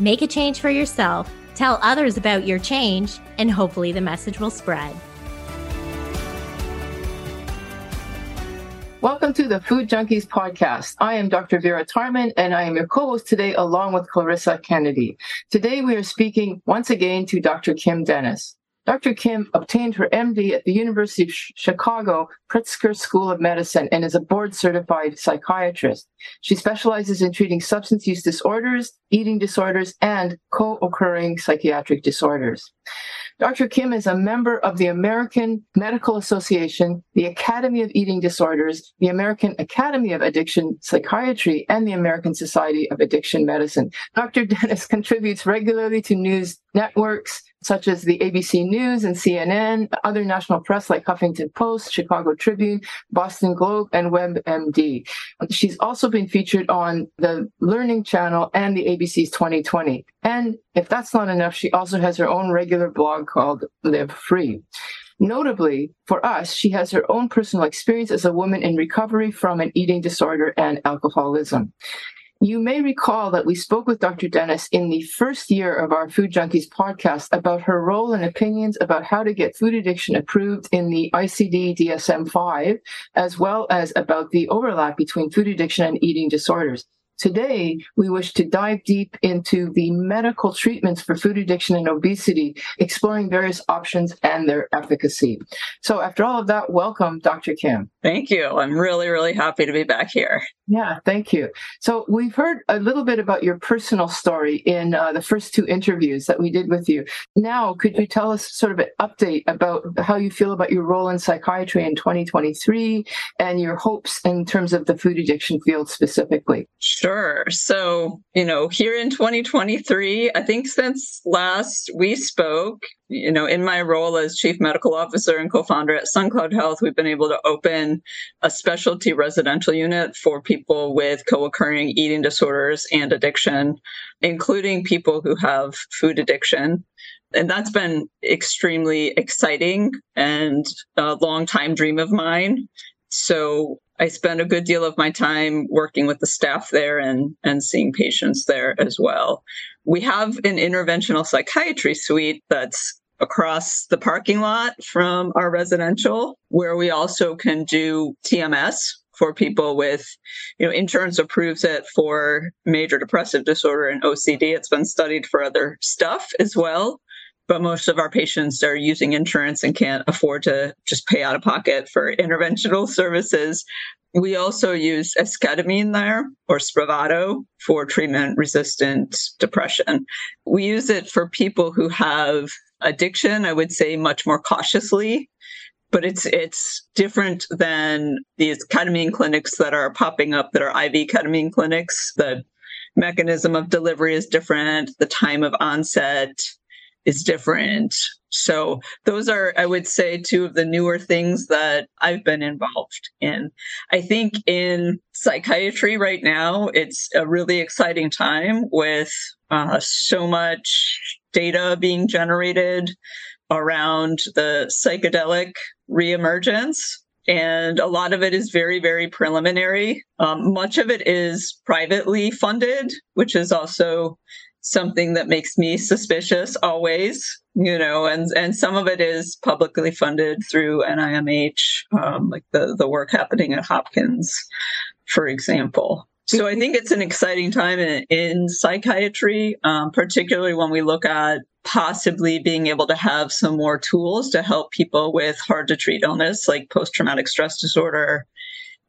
make a change for yourself, tell others about your change, and hopefully the message will spread. Welcome to the Food Junkies podcast. I am Dr. Vera Tarman and I am your co-host today along with Clarissa Kennedy. Today we are speaking once again to Dr. Kim Dennis. Dr. Kim obtained her MD at the University of Chicago Pritzker School of Medicine and is a board certified psychiatrist. She specializes in treating substance use disorders, eating disorders, and co-occurring psychiatric disorders. Dr. Kim is a member of the American Medical Association, the Academy of Eating Disorders, the American Academy of Addiction Psychiatry, and the American Society of Addiction Medicine. Dr. Dennis contributes regularly to news networks such as the ABC News and CNN, other national press like Huffington Post, Chicago Tribune, Boston Globe, and WebMD. She's also been featured on the Learning Channel and the ABC's 2020. And if that's not enough, she also has her own regular blog called Live Free. Notably, for us, she has her own personal experience as a woman in recovery from an eating disorder and alcoholism. You may recall that we spoke with Dr. Dennis in the first year of our Food Junkies podcast about her role and opinions about how to get food addiction approved in the ICD DSM 5, as well as about the overlap between food addiction and eating disorders. Today, we wish to dive deep into the medical treatments for food addiction and obesity, exploring various options and their efficacy. So, after all of that, welcome, Dr. Kim. Thank you. I'm really, really happy to be back here. Yeah, thank you. So, we've heard a little bit about your personal story in uh, the first two interviews that we did with you. Now, could you tell us sort of an update about how you feel about your role in psychiatry in 2023 and your hopes in terms of the food addiction field specifically? Sure. So, you know, here in 2023, I think since last we spoke, you know, in my role as chief medical officer and co-founder at SunCloud Health, we've been able to open a specialty residential unit for people with co-occurring eating disorders and addiction, including people who have food addiction. And that's been extremely exciting and a long time dream of mine. So I spend a good deal of my time working with the staff there and, and seeing patients there as well. We have an interventional psychiatry suite that's across the parking lot from our residential, where we also can do TMS for people with, you know, insurance approves it for major depressive disorder and OCD. It's been studied for other stuff as well but most of our patients are using insurance and can't afford to just pay out of pocket for interventional services. We also use esketamine there or Spravato for treatment resistant depression. We use it for people who have addiction, I would say much more cautiously, but it's it's different than these ketamine clinics that are popping up that are IV ketamine clinics. The mechanism of delivery is different, the time of onset is different. So those are, I would say, two of the newer things that I've been involved in. I think in psychiatry right now, it's a really exciting time with uh, so much data being generated around the psychedelic reemergence. And a lot of it is very, very preliminary. Um, much of it is privately funded, which is also something that makes me suspicious always you know and and some of it is publicly funded through NIMH um, like the the work happening at Hopkins for example. So I think it's an exciting time in, in psychiatry, um, particularly when we look at possibly being able to have some more tools to help people with hard to treat illness like post traumatic stress disorder,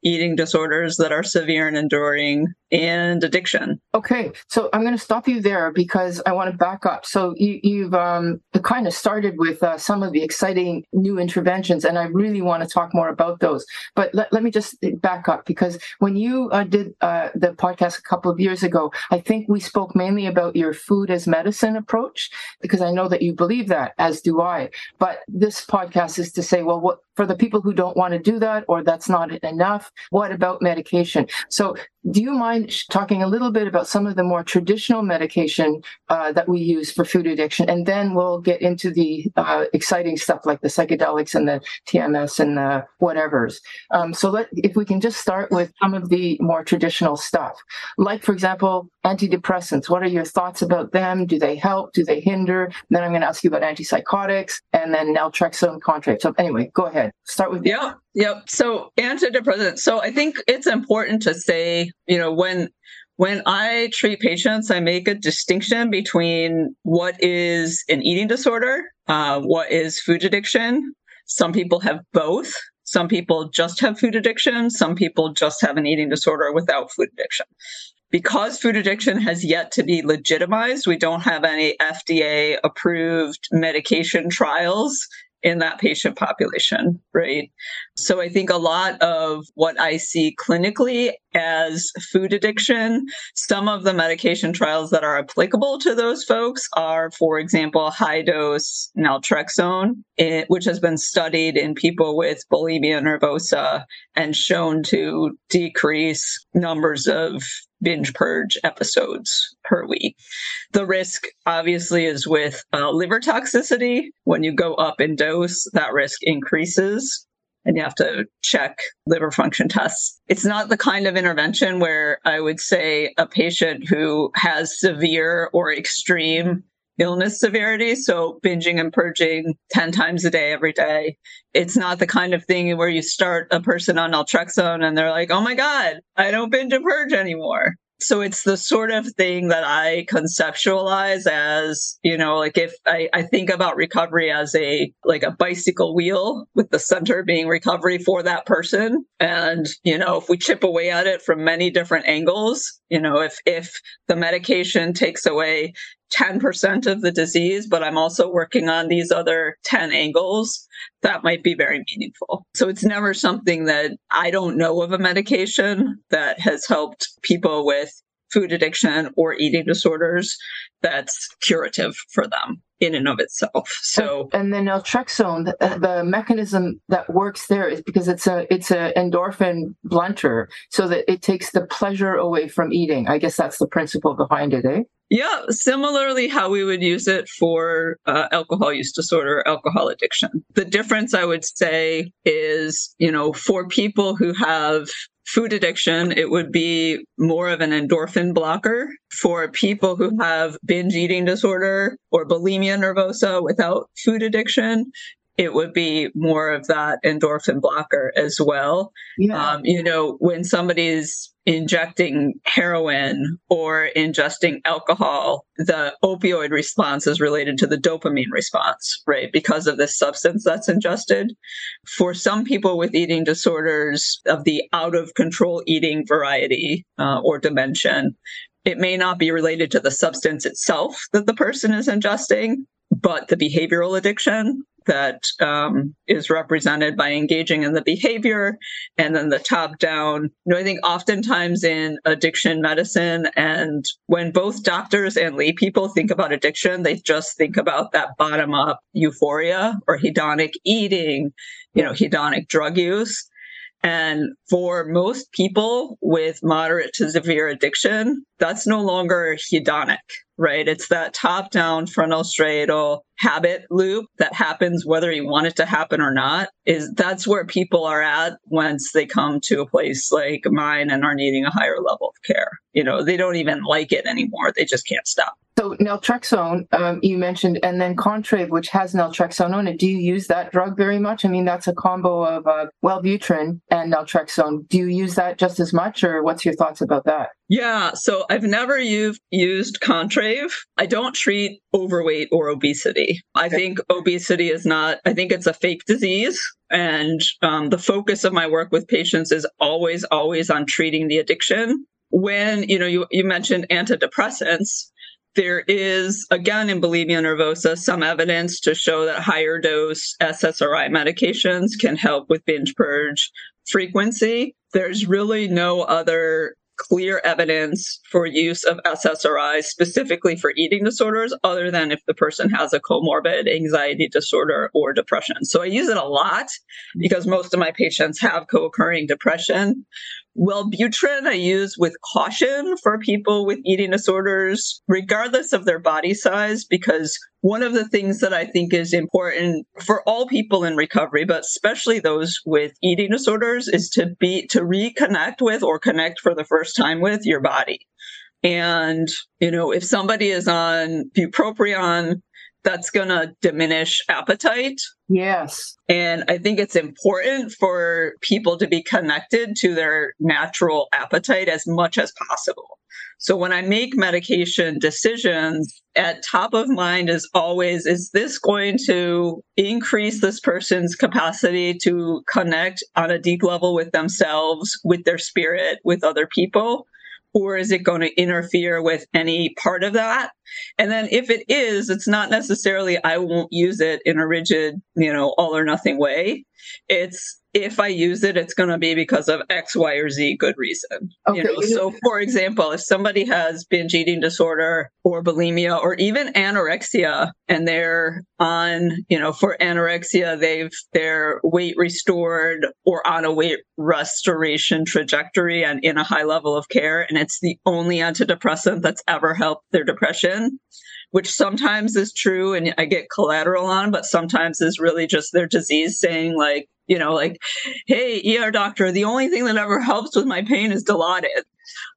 eating disorders that are severe and enduring and addiction. Okay, so I'm going to stop you there because I want to back up. So you, have um, kind of started with uh, some of the exciting new interventions, and I really want to talk more about those. But let, let me just back up because when you uh, did uh, the podcast a couple of years ago, I think we spoke mainly about your food as medicine approach because I know that you believe that, as do I. But this podcast is to say, well, what for the people who don't want to do that or that's not enough, what about medication? So do you mind talking a little bit about some of the more traditional medication uh, that we use for food addiction? And then we'll get into the uh, exciting stuff like the psychedelics and the TMS and the whatevers. Um, so let, if we can just start with some of the more traditional stuff, like, for example, antidepressants. What are your thoughts about them? Do they help? Do they hinder? Then I'm going to ask you about antipsychotics and then naltrexone Contrave. So anyway, go ahead. Start with yeah. Yep. So antidepressants. So I think it's important to say, you know, when when I treat patients, I make a distinction between what is an eating disorder, uh, what is food addiction. Some people have both. Some people just have food addiction. Some people just have an eating disorder without food addiction. Because food addiction has yet to be legitimized, we don't have any FDA approved medication trials in that patient population, right? So I think a lot of what I see clinically as food addiction, some of the medication trials that are applicable to those folks are, for example, high dose naltrexone, eh, which has been studied in people with bulimia nervosa and shown to decrease numbers of binge purge episodes per week. The risk obviously is with uh, liver toxicity. When you go up in dose, that risk increases and you have to check liver function tests. It's not the kind of intervention where I would say a patient who has severe or extreme illness severity. So binging and purging 10 times a day, every day. It's not the kind of thing where you start a person on naltrexone and they're like, oh my God, I don't binge and purge anymore. So it's the sort of thing that I conceptualize as, you know, like if I, I think about recovery as a like a bicycle wheel with the center being recovery for that person. And, you know, if we chip away at it from many different angles, you know, if if the medication takes away 10% of the disease, but I'm also working on these other 10 angles, that might be very meaningful. So it's never something that I don't know of a medication that has helped people with food addiction or eating disorders that's curative for them in and of itself. So and then naltrexone, the, the mechanism that works there is because it's a it's a endorphin blunter, so that it takes the pleasure away from eating. I guess that's the principle behind it, eh? Yeah, similarly, how we would use it for uh, alcohol use disorder, alcohol addiction. The difference, I would say, is, you know, for people who have food addiction, it would be more of an endorphin blocker. For people who have binge eating disorder or bulimia nervosa without food addiction, it would be more of that endorphin blocker as well. Yeah. Um, you know, when somebody's injecting heroin or ingesting alcohol, the opioid response is related to the dopamine response, right? Because of this substance that's ingested. For some people with eating disorders of the out of control eating variety uh, or dimension, it may not be related to the substance itself that the person is ingesting, but the behavioral addiction that um, is represented by engaging in the behavior and then the top down. You know, I think oftentimes in addiction medicine and when both doctors and lay people think about addiction, they just think about that bottom up euphoria or hedonic eating, you know, hedonic drug use. And for most people with moderate to severe addiction, that's no longer hedonic, right? It's that top down frontal striatal habit loop that happens whether you want it to happen or not. Is that's where people are at once they come to a place like mine and are needing a higher level of care. You know, they don't even like it anymore. They just can't stop. So naltrexone, um, you mentioned, and then Contrave, which has naltrexone on it. Do you use that drug very much? I mean, that's a combo of uh, Wellbutrin and naltrexone. Do you use that just as much, or what's your thoughts about that? Yeah, so I've never used used Contrave. I don't treat overweight or obesity. I think obesity is not. I think it's a fake disease, and um, the focus of my work with patients is always, always on treating the addiction. When you know you you mentioned antidepressants, there is, again, in bulimia nervosa, some evidence to show that higher dose SSRI medications can help with binge purge frequency. There's really no other clear evidence for use of SSRIs specifically for eating disorders, other than if the person has a comorbid anxiety disorder or depression. So I use it a lot because most of my patients have co occurring depression. Wellbutrin I use with caution for people with eating disorders, regardless of their body size, because one of the things that I think is important for all people in recovery, but especially those with eating disorders, is to be to reconnect with or connect for the first time with your body. And, you know, if somebody is on bupropion, that's going to diminish appetite. Yes. And I think it's important for people to be connected to their natural appetite as much as possible. So when I make medication decisions, at top of mind is always is this going to increase this person's capacity to connect on a deep level with themselves, with their spirit, with other people? Or is it going to interfere with any part of that? And then if it is, it's not necessarily I won't use it in a rigid, you know, all or nothing way. It's if I use it, it's going to be because of X, Y, or Z good reason. Okay. You know, so for example, if somebody has binge eating disorder or bulimia or even anorexia and they're on, you know, for anorexia, they've their weight restored or on a weight restoration trajectory and in a high level of care, and it's the only antidepressant that's ever helped their depression which sometimes is true and I get collateral on, but sometimes is really just their disease saying, like, you know, like, hey, ER doctor, the only thing that ever helps with my pain is Dilaudid.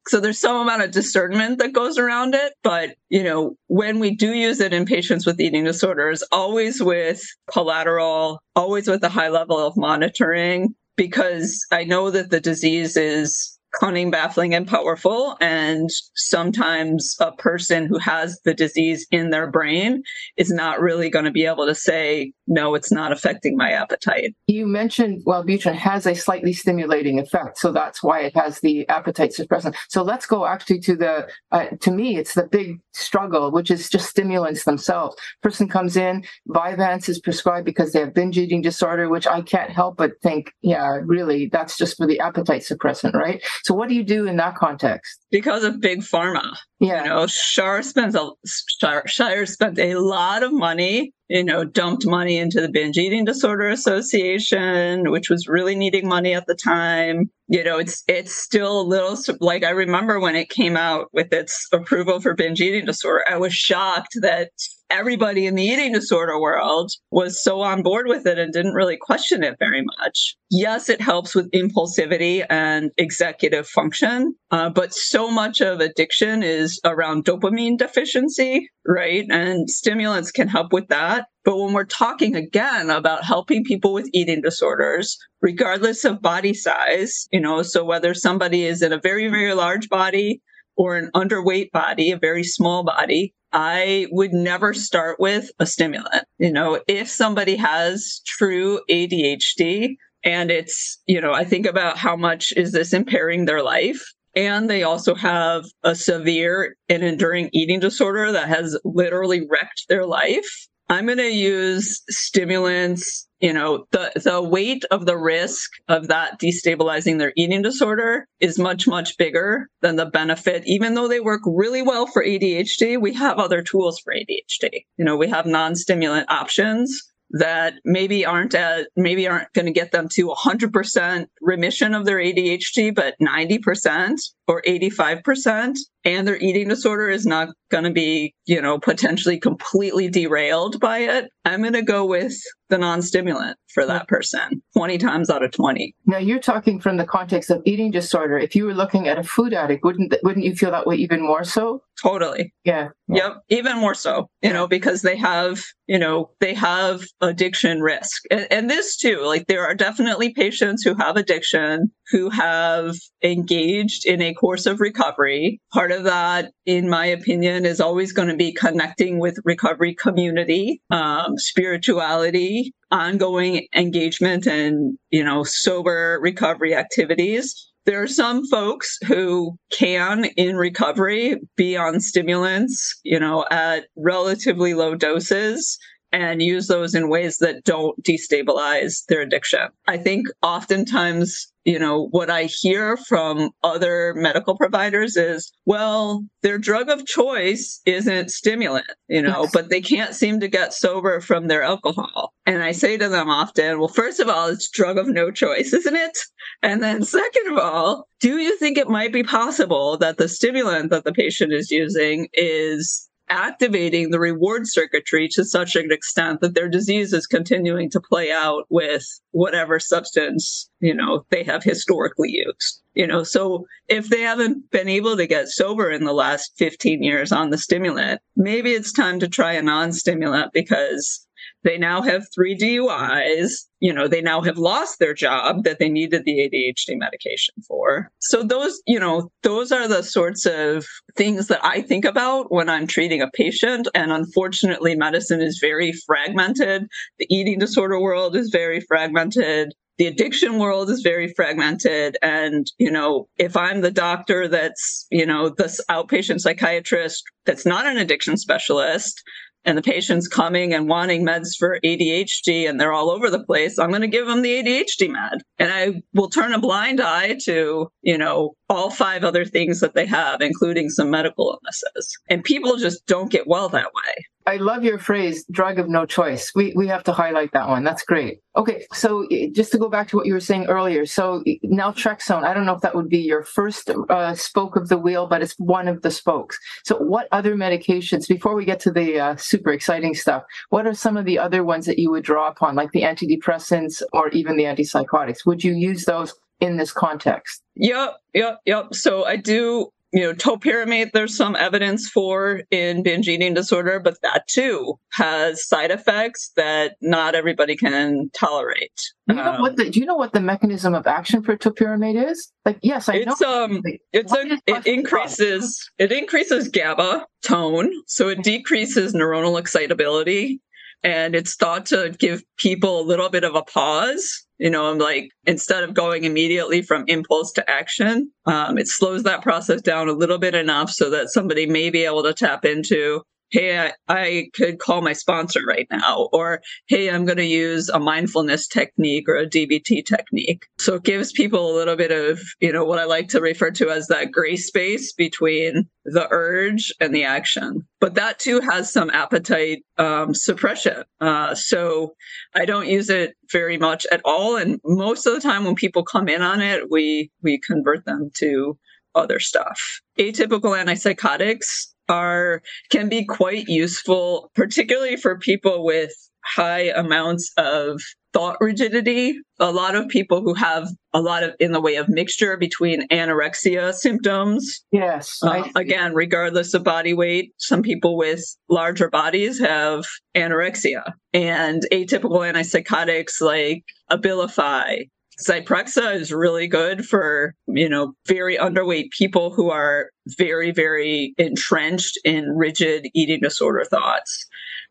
So there's some amount of discernment that goes around it. But, you know, when we do use it in patients with eating disorders, always with collateral, always with a high level of monitoring, because I know that the disease is cunning, baffling, and powerful. And sometimes a person who has the disease in their brain is not really going to be able to say, no, it's not affecting my appetite. You mentioned Wellbutrin has a slightly stimulating effect, so that's why it has the appetite suppressant. So let's go actually to the, uh, to me, it's the big struggle, which is just stimulants themselves. Person comes in, Vyvanse is prescribed because they have binge eating disorder, which I can't help but think, yeah, really, that's just for the appetite suppressant, right? So what do you do in that context? Because of big pharma. Yeah. You know, Shire spends a Shire, Shire spent a lot of money, you know, dumped money into the binge eating disorder association, which was really needing money at the time. You know, it's it's still a little like I remember when it came out with its approval for binge eating disorder, I was shocked that everybody in the eating disorder world was so on board with it and didn't really question it very much. Yes, it helps with impulsivity and executive function, uh, but so much of addiction is around dopamine deficiency, right? And stimulants can help with that. But when we're talking again about helping people with eating disorders, regardless of body size, you know, so whether somebody is in a very, very large body or an underweight body, a very small body, I would never start with a stimulant. You know, if somebody has true ADHD and it's, you know, I think about how much is this impairing their life? And they also have a severe and enduring eating disorder that has literally wrecked their life. I'm going to use stimulants you know the the weight of the risk of that destabilizing their eating disorder is much much bigger than the benefit. Even though they work really well for ADHD we have other tools for ADHD you know we have non-stimulant options that maybe aren't at maybe aren't going to get them to 100% remission of their ADHD but 90% or 85% and their eating disorder is not going to be, you know, potentially completely derailed by it, I'm going to go with the non-stimulant for that person 20 times out of 20 now you're talking from the context of eating disorder. If you were looking at a food addict wouldn't wouldn't you feel that way even more so? Totally. Yeah, yeah. yep even more so you know because they have you know they have addiction risk. And, and this too like there are definitely patients who have addiction who have engaged in a course of recovery. Part of that in my opinion is always going to be connecting with recovery community um, spirituality ongoing engagement and you know sober recovery activities. There are some folks who can in recovery be on stimulants you know at relatively low doses and use those in ways that don't destabilize their addiction. I think oftentimes, you know, what I hear from other medical providers is, well, their drug of choice isn't stimulant, you know, yes. but they can't seem to get sober from their alcohol. And I say to them often, well, first of all, it's drug of no choice, isn't it? And then second of all, do you think it might be possible that the stimulant that the patient is using is activating the reward circuitry to such an extent that their disease is continuing to play out with whatever substance you know they have historically used you know? So if they haven't been able to get sober in the last 15 years on the stimulant maybe it's time to try a non-stimulant because they now have three DUIs. You know, they now have lost their job that they needed the ADHD medication for. So those, you know, those are the sorts of things that I think about when I'm treating a patient. And unfortunately, medicine is very fragmented. The eating disorder world is very fragmented the addiction world is very fragmented and you know if i'm the doctor that's you know this outpatient psychiatrist that's not an addiction specialist and the patient's coming and wanting meds for ADHD and they're all over the place, I'm going to give them the ADHD med. And I will turn a blind eye to, you know, all five other things that they have, including some medical illnesses. And people just don't get well that way. I love your phrase, drug of no choice. We, we have to highlight that one. That's great. Okay, so just to go back to what you were saying earlier. So now, naltrexone, I don't know if that would be your first uh, spoke of the wheel, but it's one of the spokes. So what other medications, before we get to the uh, super exciting stuff, what are some of the other ones that you would draw upon, like the antidepressants or even the antipsychotics? Would you use those in this context? Yep, yep, yep. So I do you know, topiramate, there's some evidence for in binge eating disorder, but that too has side effects that not everybody can tolerate. You know um, what the, do you know what the mechanism of action for topiramate is? Like, yes, I it's, know. Um, it's a, it increases, it increases GABA tone. So it decreases neuronal excitability and it's thought to give people a little bit of a pause you know i'm like instead of going immediately from impulse to action um, it slows that process down a little bit enough so that somebody may be able to tap into hey, I, I, could call my sponsor right now, or hey, I'm going to use a mindfulness technique or a DBT technique. So it gives people a little bit of, you know, what I like to refer to as that gray space between the urge and the action. But that too has some appetite um, suppression. Uh, so I don't use it very much at all. And most of the time when people come in on it, we we convert them to other stuff. Atypical antipsychotics are can be quite useful, particularly for people with high amounts of thought rigidity. A lot of people who have a lot of in the way of mixture between anorexia symptoms. Yes. Uh, again, regardless of body weight, some people with larger bodies have anorexia and atypical antipsychotics like Abilify Zyprexa is really good for, you know, very underweight people who are very, very entrenched in rigid eating disorder thoughts.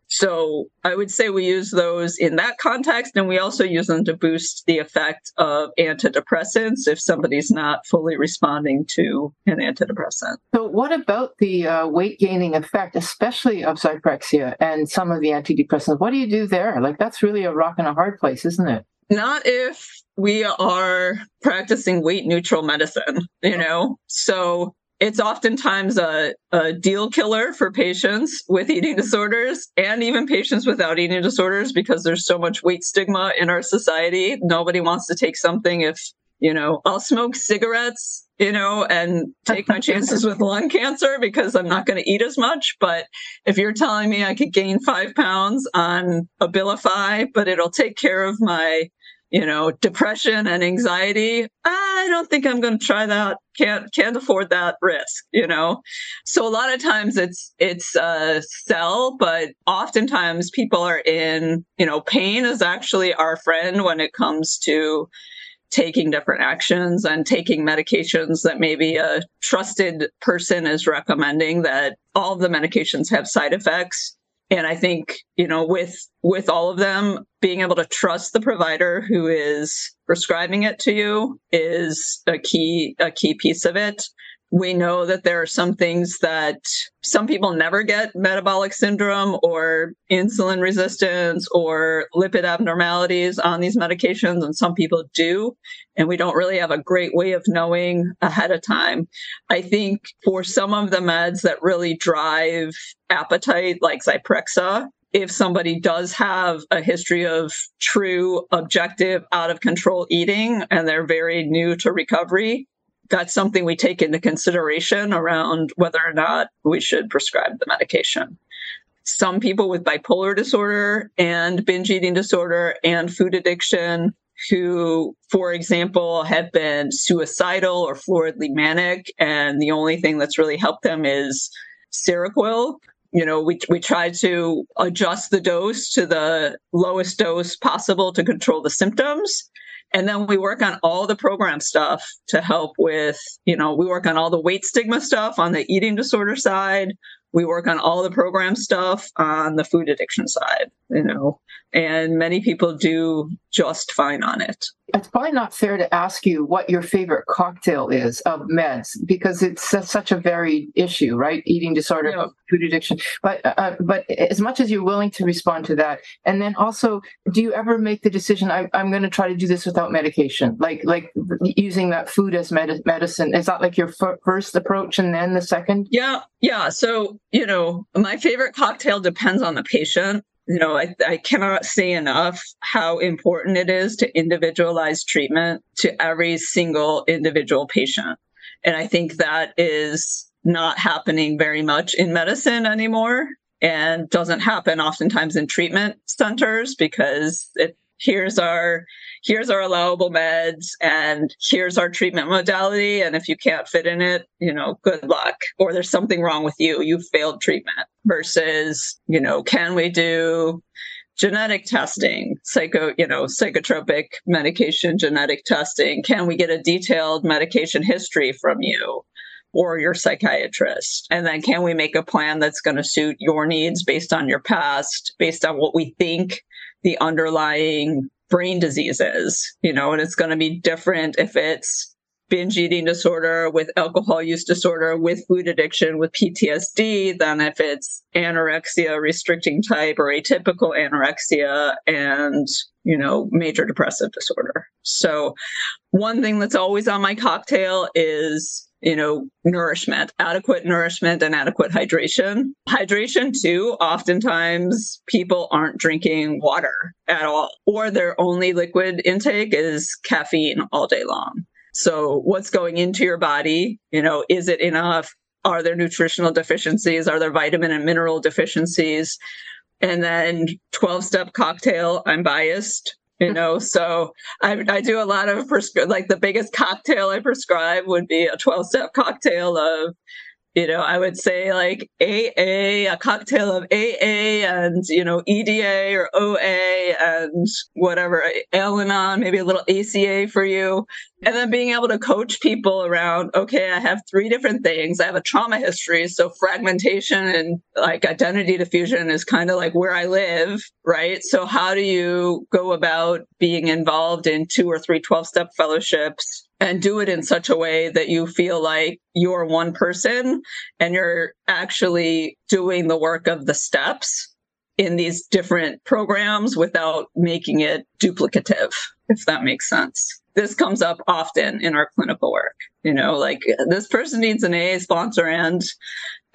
So I would say we use those in that context, and we also use them to boost the effect of antidepressants if somebody's not fully responding to an antidepressant. So, what about the uh, weight gaining effect, especially of Zyprexa and some of the antidepressants? What do you do there? Like, that's really a rock and a hard place, isn't it? Not if we are practicing weight neutral medicine, you know? So it's oftentimes a, a deal killer for patients with eating disorders and even patients without eating disorders because there's so much weight stigma in our society. Nobody wants to take something if, you know, I'll smoke cigarettes you know, and take my chances with lung cancer because I'm not going to eat as much. But if you're telling me I could gain five pounds on Abilify, but it'll take care of my you know, depression and anxiety, I don't think I'm going to try that. Can't can't afford that risk, you know. So a lot of times it's it's a sell, but oftentimes people are in, you know, pain is actually our friend when it comes to taking different actions and taking medications that maybe a trusted person is recommending that all of the medications have side effects and i think you know with with all of them being able to trust the provider who is prescribing it to you is a key a key piece of it we know that there are some things that some people never get metabolic syndrome or insulin resistance or lipid abnormalities on these medications, and some people do. And we don't really have a great way of knowing ahead of time. I think for some of the meds that really drive appetite, like Zyprexa, if somebody does have a history of true, objective, out of control eating and they're very new to recovery, that's something we take into consideration around whether or not we should prescribe the medication. Some people with bipolar disorder and binge eating disorder and food addiction who, for example, have been suicidal or floridly manic, and the only thing that's really helped them is Seroquel. You know, we, we try to adjust the dose to the lowest dose possible to control the symptoms. And then we work on all the program stuff to help with, you know, we work on all the weight stigma stuff on the eating disorder side. We work on all the program stuff on the food addiction side, you know, and many people do just fine on it. It's probably not fair to ask you what your favorite cocktail is of meds because it's such a varied issue, right? Eating disorder, yeah. food addiction. But uh, uh, but as much as you're willing to respond to that, and then also, do you ever make the decision? I, am going to try to do this without medication, like like using that food as med- medicine. Is that like your f- first approach and then the second? Yeah, yeah. So you know, my favorite cocktail depends on the patient you know, I, I cannot say enough how important it is to individualize treatment to every single individual patient. And I think that is not happening very much in medicine anymore and doesn't happen oftentimes in treatment centers because it here's our here's our allowable meds and here's our treatment modality. And if you can't fit in it you know good luck. Or there's something wrong with you. You failed treatment versus you know can we do genetic testing psycho you know psychotropic medication genetic testing? Can we get a detailed medication history from you or your psychiatrist? And then can we make a plan that's going to suit your needs based on your past, based on what we think the underlying brain diseases, you know, and it's going to be different if it's binge eating disorder with alcohol use disorder with food addiction with PTSD than if it's anorexia restricting type or atypical anorexia and you know major depressive disorder. So one thing that's always on my cocktail is you know, nourishment, adequate nourishment and adequate hydration. Hydration too, oftentimes people aren't drinking water at all, or their only liquid intake is caffeine all day long. So what's going into your body, you know, is it enough? Are there nutritional deficiencies? Are there vitamin and mineral deficiencies? And then 12 step cocktail, I'm biased you know so I, I do a lot of prescri- like the biggest cocktail i prescribe would be a 12 step cocktail of you know, I would say like AA, a cocktail of AA and, you know, EDA or OA and whatever, Al Anon, maybe a little ACA for you. And then being able to coach people around, okay, I have three different things. I have a trauma history. So fragmentation and like identity diffusion is kind of like where I live, right? So how do you go about being involved in two or three 12 step fellowships? And do it in such a way that you feel like you're one person and you're actually doing the work of the steps in these different programs without making it duplicative. if that makes sense. This comes up often in our clinical work. You know, like this person needs an AA sponsor and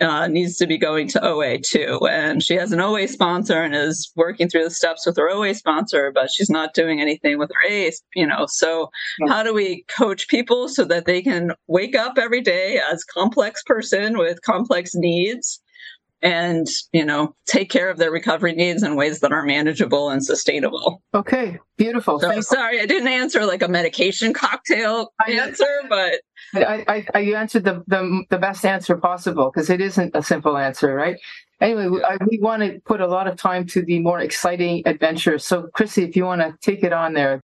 uh, needs to be going to OA too. And she has an OA sponsor and is working through the steps with her OA sponsor, but she's not doing anything with her AA, you know. So, how do we coach people so that they can wake up every day as complex person with complex needs and you know take care of their recovery needs in ways that are manageable and sustainable? Okay beautiful. So, sorry i didn't answer like a medication cocktail answer but I, I, I, you answered the, the, the best answer possible because it isn't a simple answer right anyway we, I, we want to put a lot of time to the more exciting adventure. so chrissy if you want to take it on there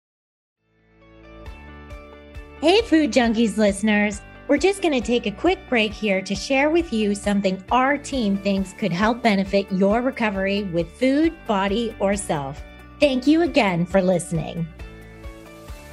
hey food junkies listeners we're just going to take a quick break here to share with you something our team thinks could help benefit your recovery with food, body, or self. Thank you again for listening.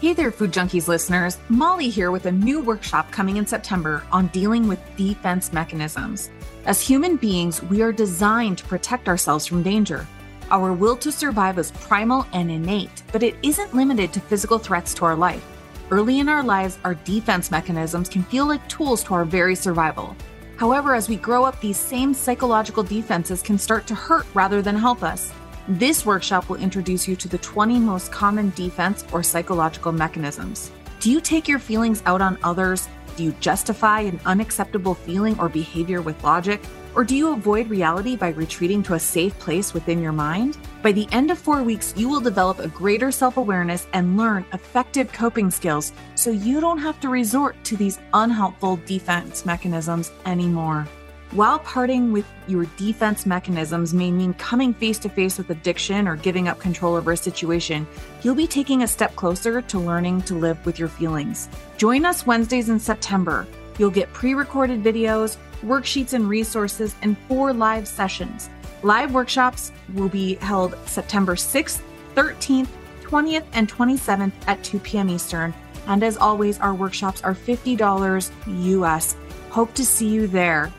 Hey there, Food Junkies listeners. Molly here with a new workshop coming in September on dealing with defense mechanisms. As human beings, we are designed to protect ourselves from danger. Our will to survive is primal and innate, but it isn't limited to physical threats to our life. Early in our lives, our defense mechanisms can feel like tools to our very survival. However, as we grow up, these same psychological defenses can start to hurt rather than help us. This workshop will introduce you to the 20 most common defense or psychological mechanisms. Do you take your feelings out on others? Do you justify an unacceptable feeling or behavior with logic? Or do you avoid reality by retreating to a safe place within your mind? By the end of four weeks, you will develop a greater self awareness and learn effective coping skills so you don't have to resort to these unhelpful defense mechanisms anymore. While parting with your defense mechanisms may mean coming face to face with addiction or giving up control over a situation, you'll be taking a step closer to learning to live with your feelings. Join us Wednesdays in September. You'll get pre recorded videos, worksheets and resources, and four live sessions. Live workshops will be held September 6th, 13th, 20th, and 27th at 2 p.m. Eastern. And as always, our workshops are $50 US. Hope to see you there.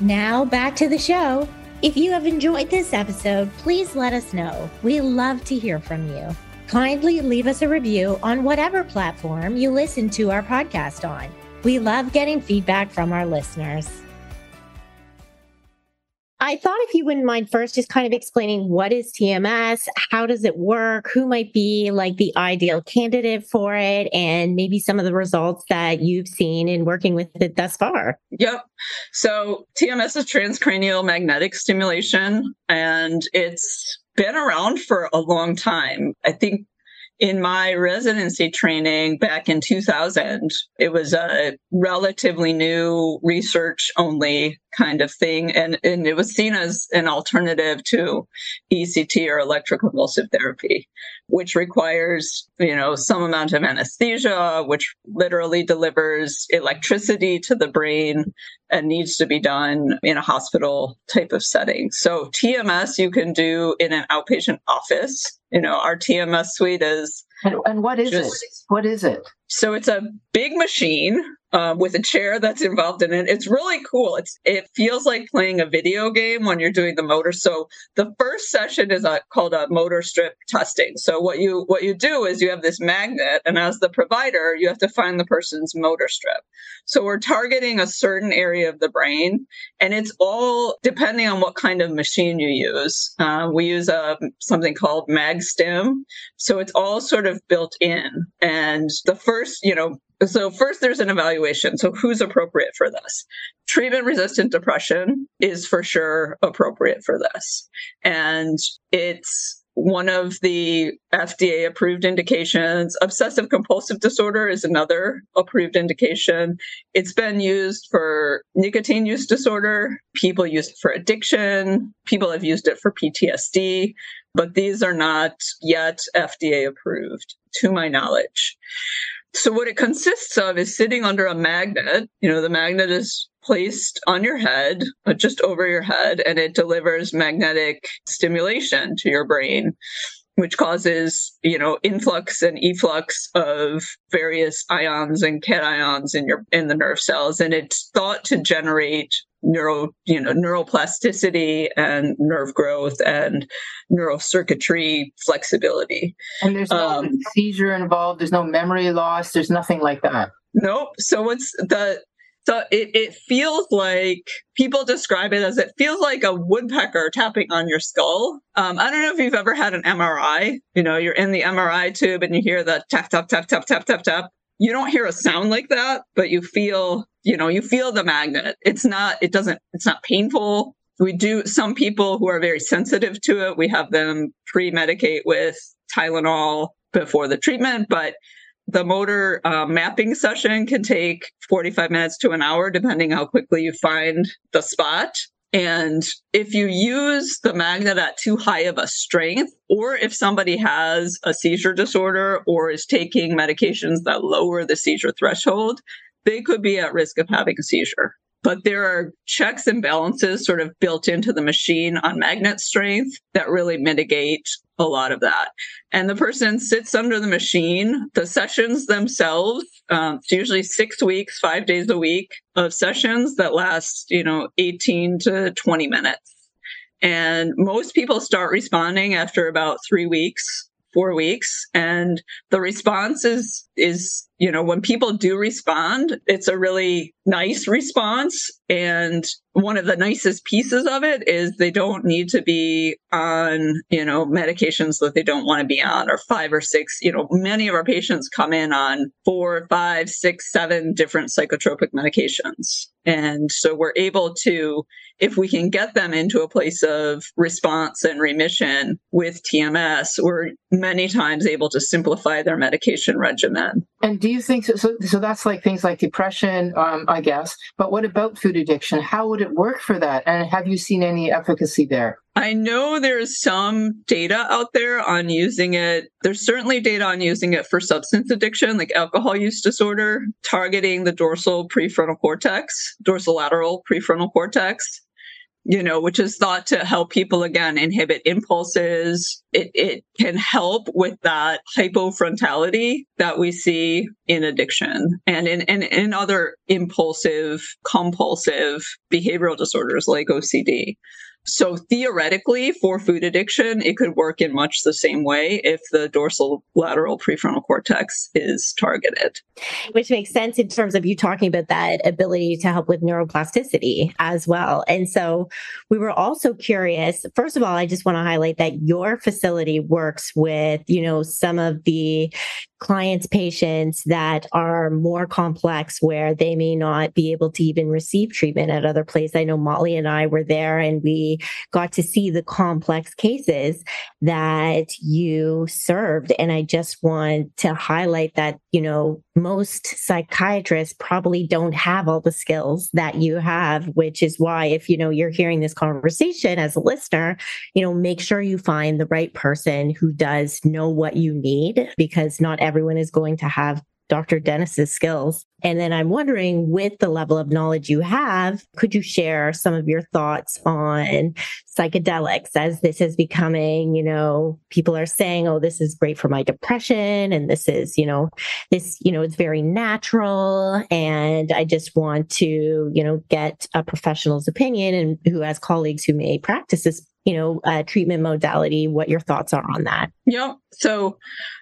Now back to the show. If you have enjoyed this episode, please let us know. We love to hear from you. Kindly leave us a review on whatever platform you listen to our podcast on. We love getting feedback from our listeners. I thought if you wouldn't mind first just kind of explaining what is TMS, how does it work, who might be like the ideal candidate for it, and maybe some of the results that you've seen in working with it thus far. Yep. So TMS is transcranial magnetic stimulation, and it's been around for a long time. I think in my residency training back in 2000, it was a relatively new research only kind of thing. And, and it was seen as an alternative to ECT or electroconvulsive therapy, which requires, you know, some amount of anesthesia, which literally delivers electricity to the brain and needs to be done in a hospital type of setting. So TMS you can do in an outpatient office. You know, our TMS suite is and, and what is just, it? What is it? So it's a big machine um, with a chair that's involved in it. It's really cool. It's it feels like playing a video game when you're doing the motor. So the first session is a, called a motor strip testing. So what you what you do is you have this magnet, and as the provider, you have to find the person's motor strip. So we're targeting a certain area of the brain, and it's all depending on what kind of machine you use. Uh, we use a something called MagStim, so it's all sort of built in. And the first, you know, so, first, there's an evaluation. So, who's appropriate for this? Treatment resistant depression is for sure appropriate for this. And it's one of the FDA approved indications. Obsessive compulsive disorder is another approved indication. It's been used for nicotine use disorder. People use it for addiction. People have used it for PTSD, but these are not yet FDA approved, to my knowledge. So what it consists of is sitting under a magnet. You know, the magnet is placed on your head, just over your head, and it delivers magnetic stimulation to your brain which causes you know influx and efflux of various ions and cations in your in the nerve cells and it's thought to generate neuro, you know, neuroplasticity and nerve growth and neurocircuitry flexibility. And there's no um, seizure involved. There's no memory loss. There's nothing like that. Nope. So what's the so it, it feels like people describe it as it feels like a woodpecker tapping on your skull. Um, I don't know if you've ever had an MRI. You know, you're in the MRI tube and you hear the tap, tap, tap, tap, tap, tap, tap. You don't hear a sound like that, but you feel, you know, you feel the magnet. It's not, it doesn't, it's not painful. We do, some people who are very sensitive to it, we have them pre medicate with Tylenol before the treatment, but the motor uh, mapping session can take 45 minutes to an hour, depending how quickly you find the spot. And if you use the magnet at too high of a strength, or if somebody has a seizure disorder or is taking medications that lower the seizure threshold, they could be at risk of having a seizure. But there are checks and balances sort of built into the machine on magnet strength that really mitigate a lot of that. And the person sits under the machine. The sessions themselves, um, it's usually six weeks, five days a week of sessions that last, you know, 18 to 20 minutes. And most people start responding after about three weeks four weeks and the response is is you know when people do respond it's a really nice response and one of the nicest pieces of it is they don't need to be on you know medications that they don't want to be on or five or six you know many of our patients come in on four five six seven different psychotropic medications and so we're able to if we can get them into a place of response and remission with TMS, we're many times able to simplify their medication regimen. And do you think so? So, so that's like things like depression, um, I guess. But what about food addiction? How would it work for that? And have you seen any efficacy there? I know there's some data out there on using it. There's certainly data on using it for substance addiction, like alcohol use disorder, targeting the dorsal prefrontal cortex, dorsolateral prefrontal cortex you know, which is thought to help people again inhibit impulses. It, it can help with that hypofrontality that we see in addiction and in, in, in other impulsive, compulsive behavioral disorders like OCD. So theoretically, for food addiction, it could work in much the same way if the dorsal lateral prefrontal cortex is targeted. Which makes sense in terms of you talking about that ability to help with neuroplasticity as well. And so we were also curious. First of all, I just want to highlight that your facility works with, you know, some of the clients, patients that are more complex where they may not be able to even receive treatment at other places. I know Molly and I were there and we got to see the complex cases that you served. And I just want to highlight that, you know, most psychiatrists probably don't have all the skills that you have, which is why if, you know, you're hearing this conversation as a listener, you know, make sure you find the right person who does know what you need because not everyone is going to have Dr. Dennis's skills. And then I'm wondering, with the level of knowledge you have, could you share some of your thoughts on psychedelics as this is becoming, you know, people are saying, oh, this is great for my depression. And this is, you know, this, you know, it's very natural. And I just want to, you know, get a professional's opinion and who has colleagues who may practice this you know, uh, treatment modality, what your thoughts are on that. Yeah. So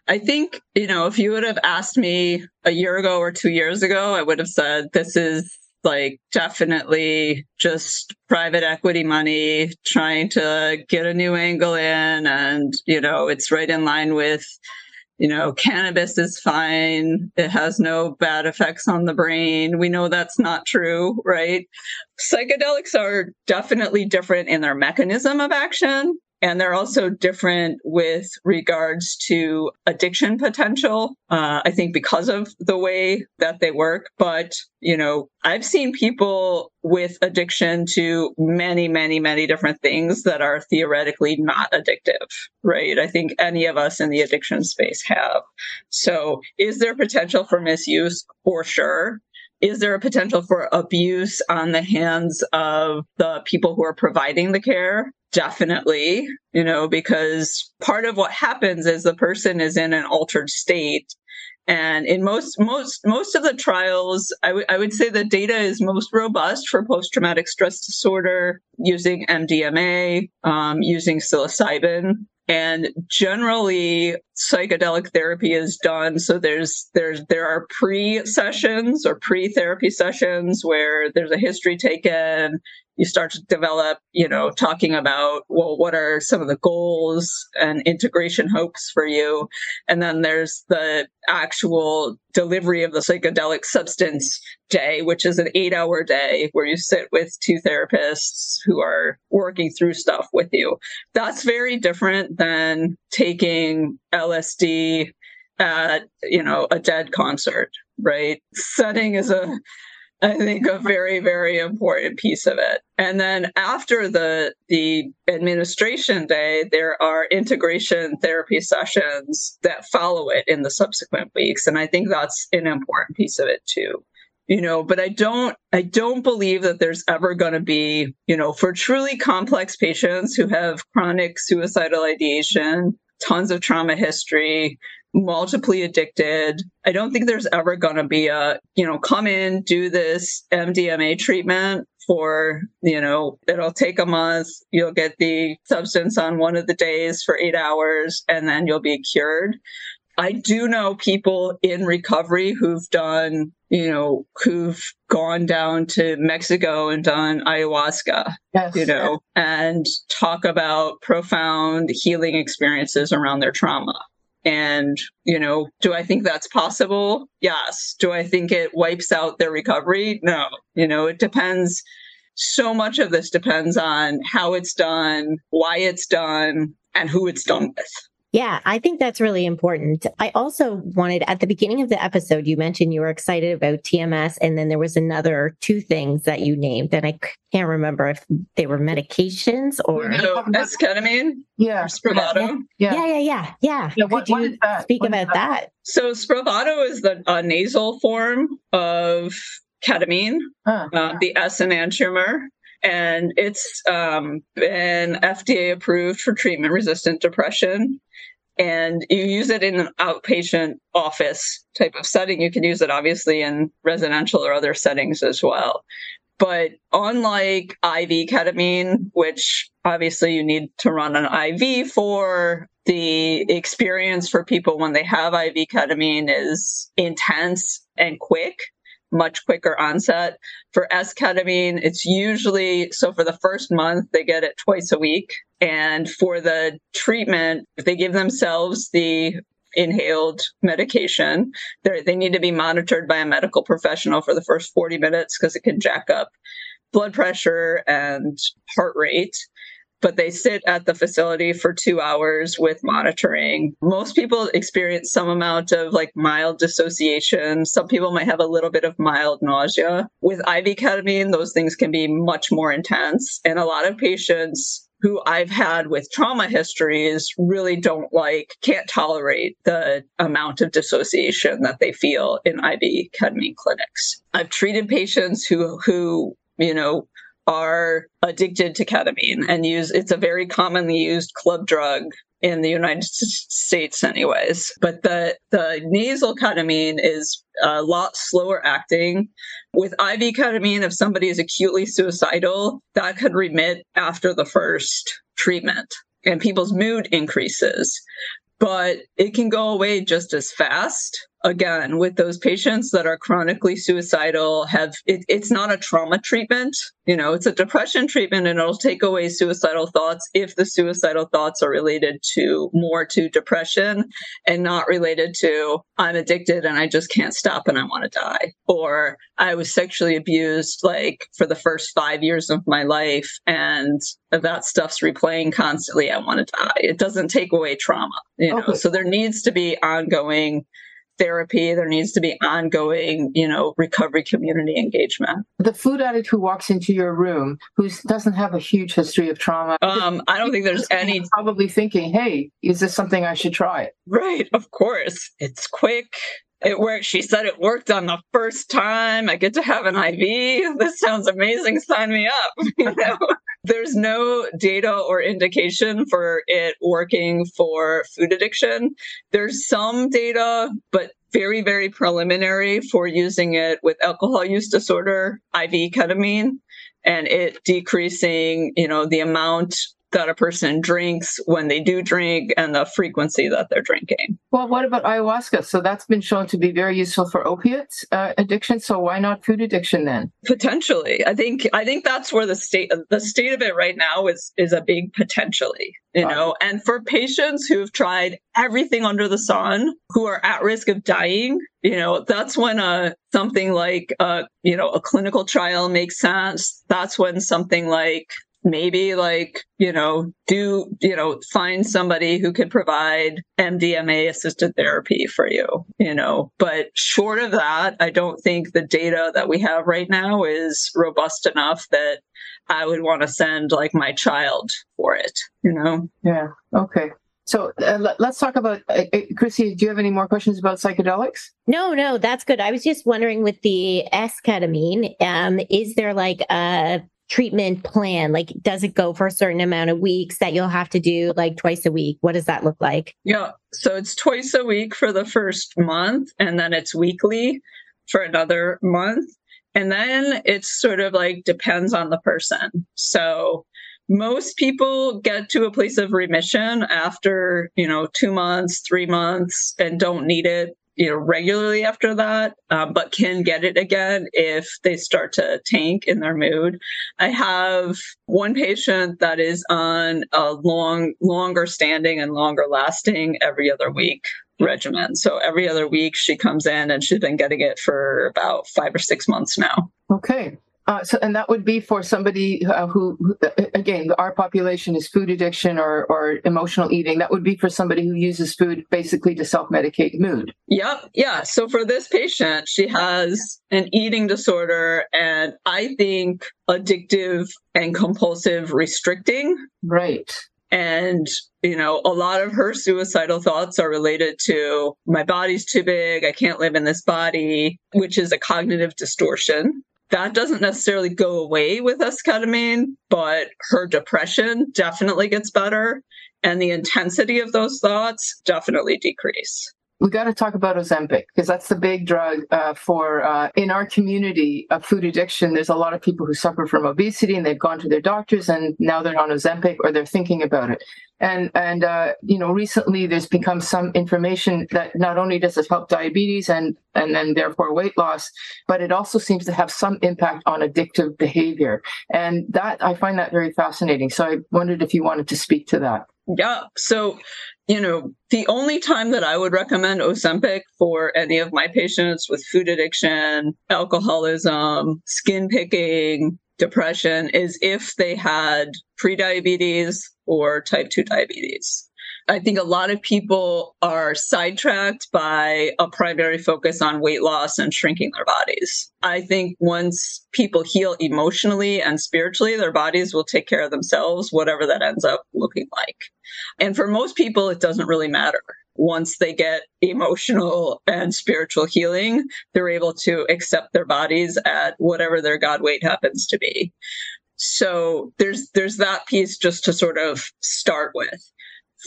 I think, you know, if you would have asked me a year ago or two years ago, I would have said this is like definitely just private equity money trying to get a new angle in. And, you know, it's right in line with you know, cannabis is fine. It has no bad effects on the brain. We know that's not true, right? Psychedelics are definitely different in their mechanism of action. And they're also different with regards to addiction potential. Uh, I think because of the way that they work. But, you know, I've seen people with addiction to many, many, many different things that are theoretically not addictive, right? I think any of us in the addiction space have. So is there potential for misuse? For sure is there a potential for abuse on the hands of the people who are providing the care? Definitely, you know, because part of what happens is the person is in an altered state And in most most most of the trials, I, w- I would say the data is most robust for post traumatic stress disorder using MDMA, um, using psilocybin. And generally, psychedelic therapy is done. So there's there's there are pre sessions or pre therapy sessions where there's a history taken you start to develop, you know, talking about, well, what are some of the goals and integration hopes for you? And then there's the actual delivery of the psychedelic substance day, which is an eight hour day where you sit with two therapists who are working through stuff with you. That's very different than taking LSD at, you know, a dead concert, right? Setting is a I think a very, very important piece of it. And then after the the administration day, there are integration therapy sessions that follow it in the subsequent weeks. And I think that's an important piece of it too. You know, but I don't I don't believe that there's ever going to be, you know, for truly complex patients who have chronic suicidal ideation, tons of trauma history, multiply addicted. I don't think there's ever going to be a, you know, come in, do this MDMA treatment for, you know, it'll take a month. You'll get the substance on one of the days for eight hours and then you'll be cured. I do know people in recovery who've done, you know, who've gone down to Mexico and done ayahuasca, yes. you know, and talk about profound healing experiences around their trauma. And, you know, do I think that's possible? Yes. Do I think it wipes out their recovery? No. You know, it depends. So much of this depends on how it's done, why it's done, and who it's done with. Yeah, I think that's really important. I also wanted at the beginning of the episode, you mentioned you were excited about TMS, and then there was another two things that you named, and I can't remember if they were medications or no, esketamine. Yeah, Spravato. Yeah, yeah, yeah, yeah. yeah. yeah what, Could you speak what about that? that? So Spravato is the nasal form of ketamine, huh. uh, the S enantiomer and it's um, been FDA approved for treatment resistant depression and you use it in an outpatient office type of setting. You can use it obviously in residential or other settings as well. But unlike IV ketamine, which obviously you need to run an IV for, the experience for people when they have IV ketamine is intense and quick much quicker onset. For S-ketamine, it's usually so for the first month they get it twice a week, and for the treatment, if they give themselves the inhaled medication, they need to be monitored by a medical professional for the first 40 minutes because it can jack up blood pressure and heart rate but they sit at the facility for two hours with monitoring. Most people experience some amount of like mild dissociation. Some people might have a little bit of mild nausea. With IV ketamine, those things can be much more intense. And a lot of patients who I've had with trauma histories really don't like, can't tolerate the amount of dissociation that they feel in IV ketamine clinics. I've treated patients who, who, you know, are addicted to ketamine and use it's a very commonly used club drug in the United States anyways. But the the nasal ketamine is a lot slower acting. With IV ketamine if somebody is acutely suicidal that could remit after the first treatment and people's mood increases. But it can go away just as fast again with those patients that are chronically suicidal have it, it's not a trauma treatment you know it's a depression treatment and it'll take away suicidal thoughts if the suicidal thoughts are related to more to depression and not related to i'm addicted and i just can't stop and i want to die. Or i was sexually abused like for the first five years of my life and that stuff's replaying constantly i want to die. It doesn't take away trauma you know? Okay. so there needs to be ongoing therapy. There needs to be ongoing, you know, recovery community engagement. The food addict who walks into your room who doesn't have a huge history of trauma. Um, I don't think there's any probably thinking, "Hey, is this something I should try?" Right, of course. It's quick. It worked. She said it worked on the first time. I get to have an IV. This sounds amazing. Sign me up. You know? There's no data or indication for it working for food addiction. There's some data, but very, very preliminary for using it with alcohol use disorder, IV ketamine, and it decreasing, you know, the amount that a person drinks when they do drink and the frequency that they're drinking. Well, what about ayahuasca? So that's been shown to be very useful for opiates uh, addiction. So why not food addiction then? Potentially, I think I think that's where the state the state of it right now is is a big potentially. You know, and for patients who've tried everything under the sun, who are at risk of dying, you know, that's when a uh, something like a uh, you know a clinical trial makes sense. That's when something like maybe like you know do you know find somebody who could provide mdma assisted therapy for you you know but short of that i don't think the data that we have right now is robust enough that i would want to send like my child for it you know yeah okay so uh, let, us talk about uh, uh, Chrissy. Do you have any more questions about psychedelics? No, no, that's good. I was just wondering with the S ketamine, um, is there like a treatment plan? Like, does it go for a certain amount of weeks that you'll have to do like twice a week? What does that look like? Yeah. So it's twice a week for the first month, and then it's weekly for another month. And then it's sort of like depends on the person. So most people get to a place of remission after, you know, two months, three months, and don't need it you know regularly after that um, but can get it again if they start to tank in their mood. I have one patient that is on a long longer standing and longer lasting every other week regimen. So every other week she comes in and she's been getting it for about five or six months now. Okay uh, so, and that would be for somebody uh, who, who, again, our population is food addiction or, or emotional eating. That would be for somebody who uses food basically to self medicate mood. Yep. Yeah. So for this patient, she has an eating disorder and I think addictive and compulsive restricting. Right. And, you know, a lot of her suicidal thoughts are related to my body's too big. I can't live in this body, which is a cognitive distortion that doesn't necessarily go away with esketamine, but her depression definitely gets better and the intensity of those thoughts definitely decrease we got to talk about Ozempic because that's the big drug uh, for uh, in our community of food addiction. There's a lot of people who suffer from obesity and they've gone to their doctors and now they're on Ozempic or they're thinking about it. And and uh, you know recently there's become some information that not only does it help diabetes and and then therefore weight loss, but it also seems to have some impact on addictive behavior. And that I find that very fascinating. So I wondered if you wanted to speak to that. Yeah. So you know, the only time that I would recommend Ozempic for any of my patients with food addiction, alcoholism, skin picking, depression is if they had prediabetes or type 2 diabetes. I think a lot of people are sidetracked by a primary focus on weight loss and shrinking their bodies. I think once people heal emotionally and spiritually, their bodies will take care of themselves, whatever that ends up looking like. And for most people, it doesn't really matter. Once they get emotional and spiritual healing, they're able to accept their bodies at whatever their God weight happens to be. So there's there's that piece just to sort of start with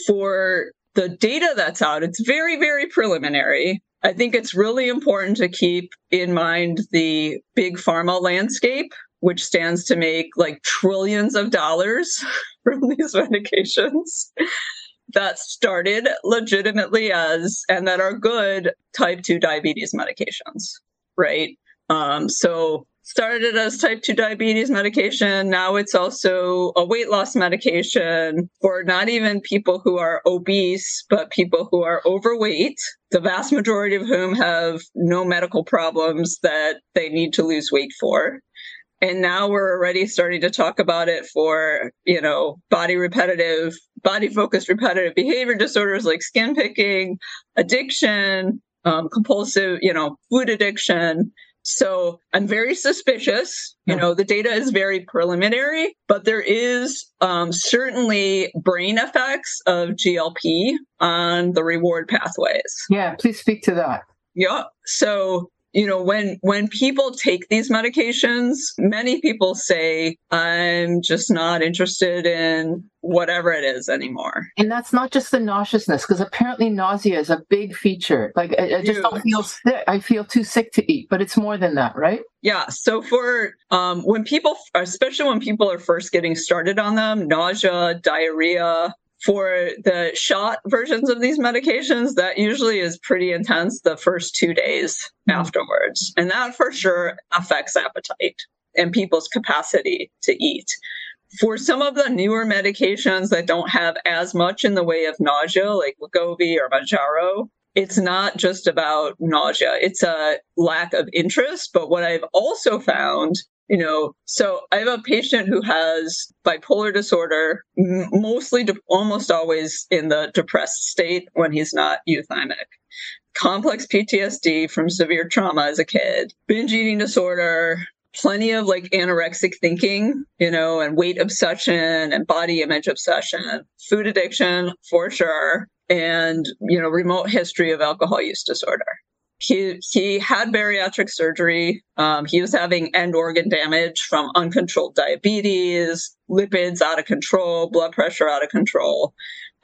for the data that's out, it's very, very preliminary. I think it's really important to keep in mind the big pharma landscape, which stands to make like trillions of dollars from these medications that started legitimately as and that are good type 2 diabetes medications, right? Um, so started as type 2 diabetes medication. Now it's also a weight loss medication for not even people who are obese, but people who are overweight, the vast majority of whom have no medical problems that they need to lose weight for. And now we're already starting to talk about it for, you know, body repetitive, body focused repetitive behavior disorders like skin picking, addiction, um, compulsive, you know, food addiction so I'm very suspicious. You know, the data is very preliminary, but there is um, certainly brain effects of GLP on the reward pathways. Yeah, please speak to that. Yeah. So you know when when people take these medications many people say i'm just not interested in whatever it is anymore. And that's not just the nauseousness because apparently nausea is a big feature. Like i, I just don't feel sick. I feel too sick to eat but it's more than that right? Yeah so for um, when people especially when people are first getting started on them nausea diarrhea for the shot versions of these medications, that usually is pretty intense the first two days mm-hmm. afterwards. And that for sure affects appetite and people's capacity to eat. For some of the newer medications that don't have as much in the way of nausea, like Wegovy or Mounjaro, it's not just about nausea. It's a lack of interest. But what I've also found you know so i have a patient who has bipolar disorder mostly de- almost always in the depressed state when he's not euthymic. Complex ptsd from severe trauma as a kid binge eating disorder plenty of like anorexic thinking you know and weight obsession and body image obsession food addiction for sure and you know remote history of alcohol use disorder he he had bariatric surgery. Um, he was having end organ damage from uncontrolled diabetes, lipids out of control, blood pressure out of control.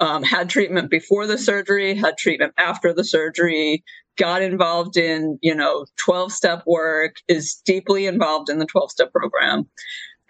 Um, had treatment before the surgery, had treatment after the surgery, got involved in you know 12 step work, is deeply involved in the 12 step program.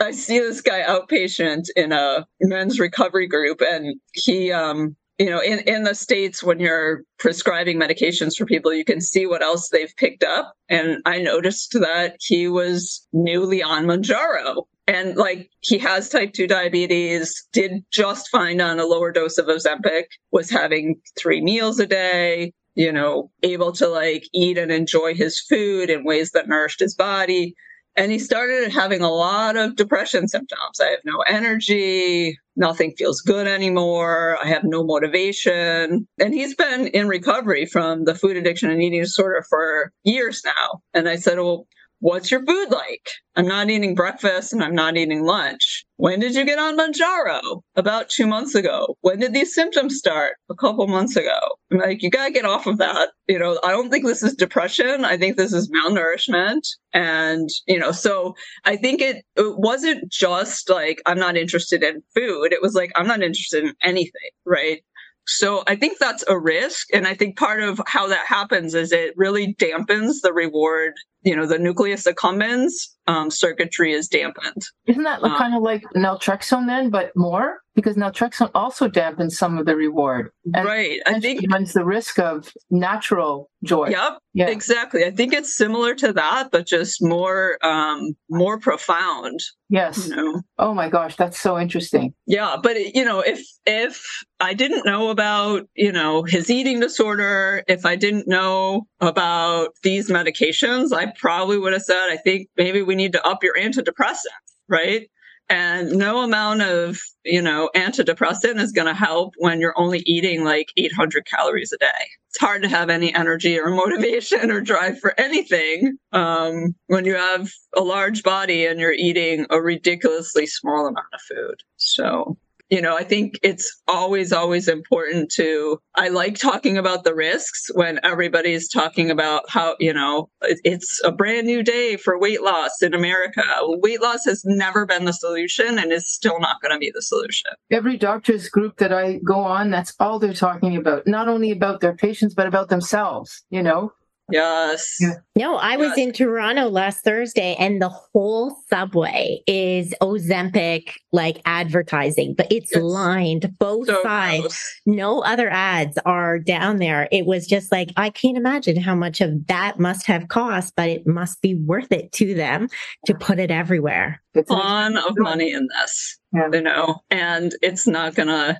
I see this guy outpatient in a men's recovery group, and he um, you know, in, in the States, when you're prescribing medications for people, you can see what else they've picked up. And I noticed that he was newly on Mounjaro. And like he has type 2 diabetes, did just fine on a lower dose of Ozempic, was having three meals a day, you know, able to like eat and enjoy his food in ways that nourished his body. And he started having a lot of depression symptoms. I have no energy, nothing feels good anymore, I have no motivation. And he's been in recovery from the food addiction and eating disorder for years now. And I said, Well, What's your food like? I'm not eating breakfast and I'm not eating lunch. When did you get on Mounjaro? About two months ago. When did these symptoms start? A couple months ago. I'm like, you gotta get off of that. You know, I don't think this is depression. I think this is malnourishment. And, you know, so I think it, it wasn't just like, I'm not interested in food. It was like, I'm not interested in anything, right? So I think that's a risk. And I think part of how that happens is it really dampens the reward you know the nucleus accumbens um, circuitry is dampened. Isn't that um, kind of like naltrexone then, but more? Because naltrexone also dampens some of the reward. And right. I think runs the risk of natural joy. Yep. Yeah. Exactly. I think it's similar to that, but just more um, more profound. Yes. You know? Oh my gosh, that's so interesting. Yeah, but you know, if if I didn't know about you know his eating disorder, if I didn't know about these medications, I probably would have said, I think maybe we need to up your antidepressant, right? And no amount of, you know, antidepressant is going to help when you're only eating like 800 calories a day. It's hard to have any energy or motivation or drive for anything um, when you have a large body and you're eating a ridiculously small amount of food. So you know, I think it's always, always important to, I like talking about the risks when everybody's talking about how, you know, it's a brand new day for weight loss in America. Weight loss has never been the solution and is still not going to be the solution. Every doctor's group that I go on, that's all they're talking about, not only about their patients, but about themselves, you know? Yes. Yeah. No, I was in Toronto last Thursday and the whole subway is Ozempic like advertising, but it's, it's lined both so sides. Gross. No other ads are down there. It was just like, I can't imagine how much of that must have cost, but it must be worth it to them to put it everywhere. It's ton of money in this, yeah. you know, and it's not going to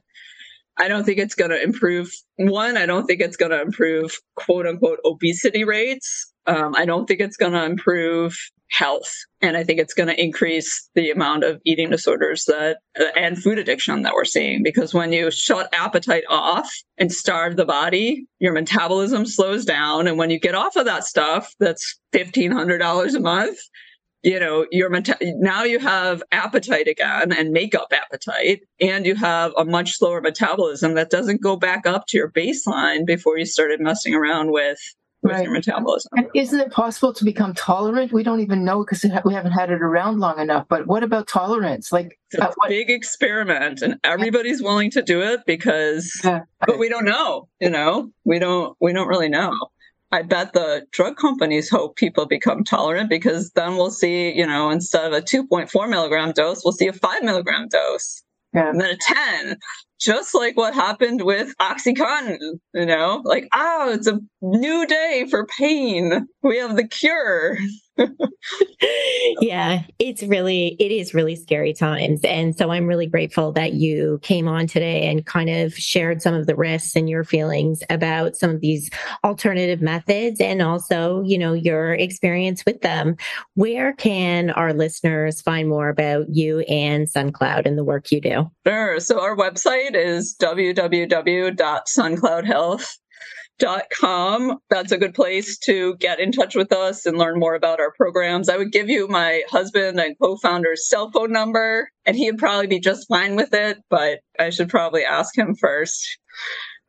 I don't think it's going to improve. One, I don't think it's going to improve quote unquote obesity rates. Um, I don't think it's going to improve health. And I think it's going to increase the amount of eating disorders that uh, and food addiction that we're seeing. Because when you shut appetite off and starve the body, your metabolism slows down. And when you get off of that stuff, that's $1,500 a month you know your now you have appetite again and make up appetite and you have a much slower metabolism that doesn't go back up to your baseline before you started messing around with with right. your metabolism. And isn't it possible to become tolerant? We don't even know because we haven't had it around long enough. But what about tolerance? Like it's a what- big experiment, and everybody's willing to do it because, yeah. but we don't know. You know, we don't we don't really know. I bet the drug companies hope people become tolerant because then we'll see, you know, instead of a 2.4 milligram dose, we'll see a five milligram dose. Yeah. And then a 10 just like what happened with Oxycontin, you know, like, oh, it's a new day for pain. We have the cure. yeah, it's really, it is really scary times. And so I'm really grateful that you came on today and kind of shared some of the risks and your feelings about some of these alternative methods and also, you know, your experience with them. Where can our listeners find more about you and SunCloud and the work you do? Sure. So our website is is www.suncloudhealth.com. That's a good place to get in touch with us and learn more about our programs. I would give you my husband and co founder's cell phone number, and he'd probably be just fine with it, but I should probably ask him first.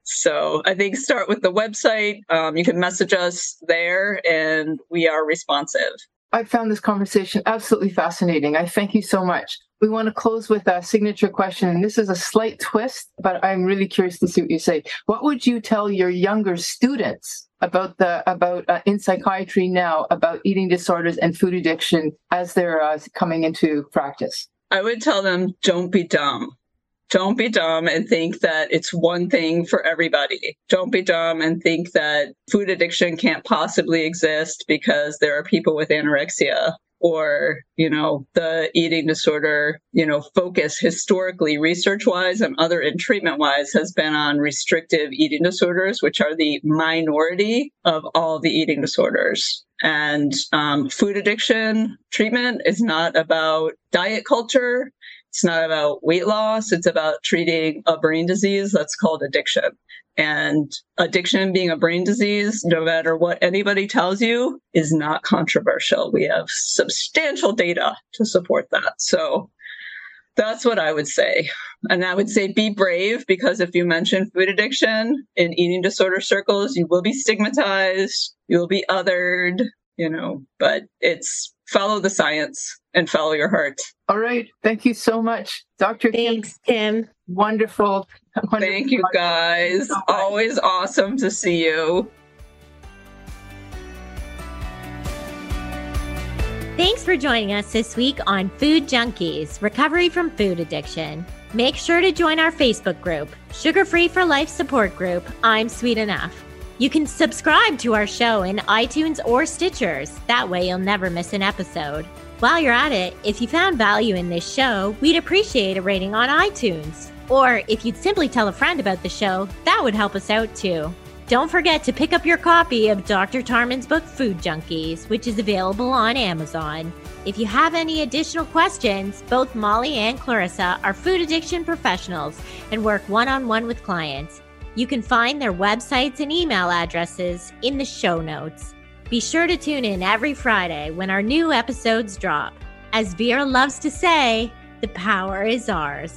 So I think start with the website. Um, you can message us there, and we are responsive. I found this conversation absolutely fascinating. I thank you so much. We want to close with a signature question, and this is a slight twist, but I'm really curious to see what you say. What would you tell your younger students about the about uh, in psychiatry now about eating disorders and food addiction as they're uh, coming into practice? I would tell them, don't be dumb don't be dumb and think that it's one thing for everybody. Don't be dumb and think that food addiction can't possibly exist because there are people with anorexia or, you know, the eating disorder, you know, focus historically, research wise and other in treatment wise has been on restrictive eating disorders, which are the minority of all the eating disorders. And um, food addiction treatment is not about diet culture. It's not about weight loss. It's about treating a brain disease that's called addiction. And addiction being a brain disease, no matter what anybody tells you, is not controversial. We have substantial data to support that. So that's what I would say. And I would say be brave because if you mention food addiction in eating disorder circles, you will be stigmatized, you will be othered, you know, but it's follow the science and follow your heart. All right. Thank you so much, Dr. Thanks, Kim. Tim. Wonderful. Wonderful. Thank you, guys. So Always awesome to see you. Thanks for joining us this week on Food Junkies Recovery from Food Addiction. Make sure to join our Facebook group, Sugar Free for Life Support Group. I'm Sweet Enough. You can subscribe to our show in iTunes or Stitchers. That way, you'll never miss an episode. While you're at it, if you found value in this show, we'd appreciate a rating on iTunes. Or if you'd simply tell a friend about the show, that would help us out too. Don't forget to pick up your copy of Dr. Tarman's book, Food Junkies, which is available on Amazon. If you have any additional questions, both Molly and Clarissa are food addiction professionals and work one on one with clients. You can find their websites and email addresses in the show notes. Be sure to tune in every Friday when our new episodes drop. As Vera loves to say, the power is ours.